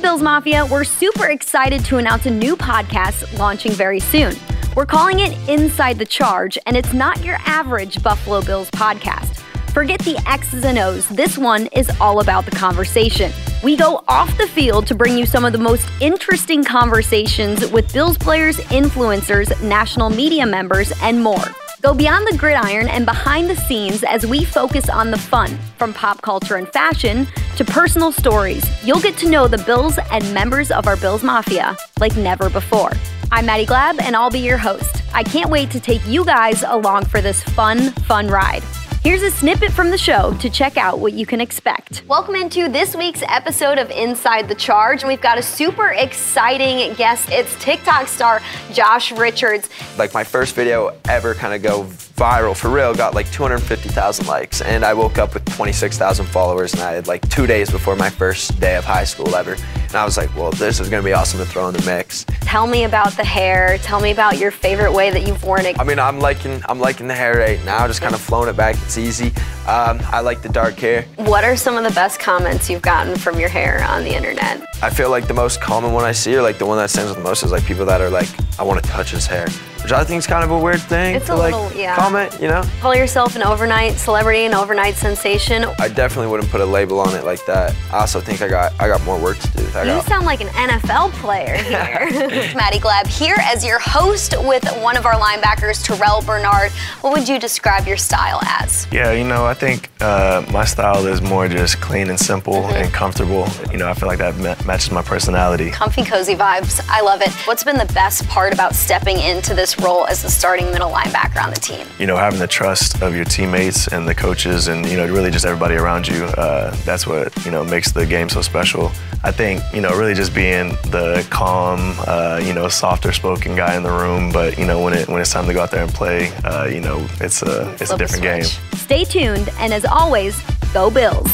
Bills Mafia, we're super excited to announce a new podcast launching very soon. We're calling it Inside the Charge, and it's not your average Buffalo Bills podcast. Forget the X's and O's. This one is all about the conversation. We go off the field to bring you some of the most interesting conversations with Bills players, influencers, national media members, and more. Go beyond the gridiron and behind the scenes as we focus on the fun, from pop culture and fashion to personal stories. You'll get to know the Bills and members of our Bills Mafia like never before. I'm Maddy Glab, and I'll be your host. I can't wait to take you guys along for this fun, fun ride. Here's a snippet from the show to check out what you can expect. Welcome into this week's episode of Inside the Charge. We've got a super exciting guest. It's TikTok star Josh Richards. Like my first video ever kind of go viral for real got like 250,000 likes and I woke up with 26,000 followers and I had like two days before my first day of high school ever. And I was like, well, this is gonna be awesome to throw in the mix. Tell me about the hair. Tell me about your favorite way that you've worn it. I mean, I'm liking I'm liking the hair right now, just kind of flowing it back. It's easy. Um, I like the dark hair. What are some of the best comments you've gotten from your hair on the internet? I feel like the most common one I see, or like the one that stands the most, is like people that are like, I want to touch his hair which I think is kind of a weird thing it's to a like little, yeah. comment, you know? Call yourself an overnight celebrity, an overnight sensation. I definitely wouldn't put a label on it like that. I also think I got I got more work to do. I you got... sound like an NFL player here. Maddy Glab here as your host with one of our linebackers, Terrel Bernard. What would you describe your style as? Yeah, you know, I think uh, my style is more just clean and simple mm-hmm. and comfortable. You know, I feel like that ma- matches my personality. Comfy, cozy vibes. I love it. What's been the best part about stepping into this role as the starting middle linebacker on the team? You know, having the trust of your teammates and the coaches and, you know, really just everybody around you. Uh, that's what, you know, makes the game so special. I think, you know, really just being the calm, uh, you know, softer spoken guy in the room. But, you know, when it when it's time to go out there and play, uh, you know, it's a, it's a different game. Stay tuned. And as always, go Bills.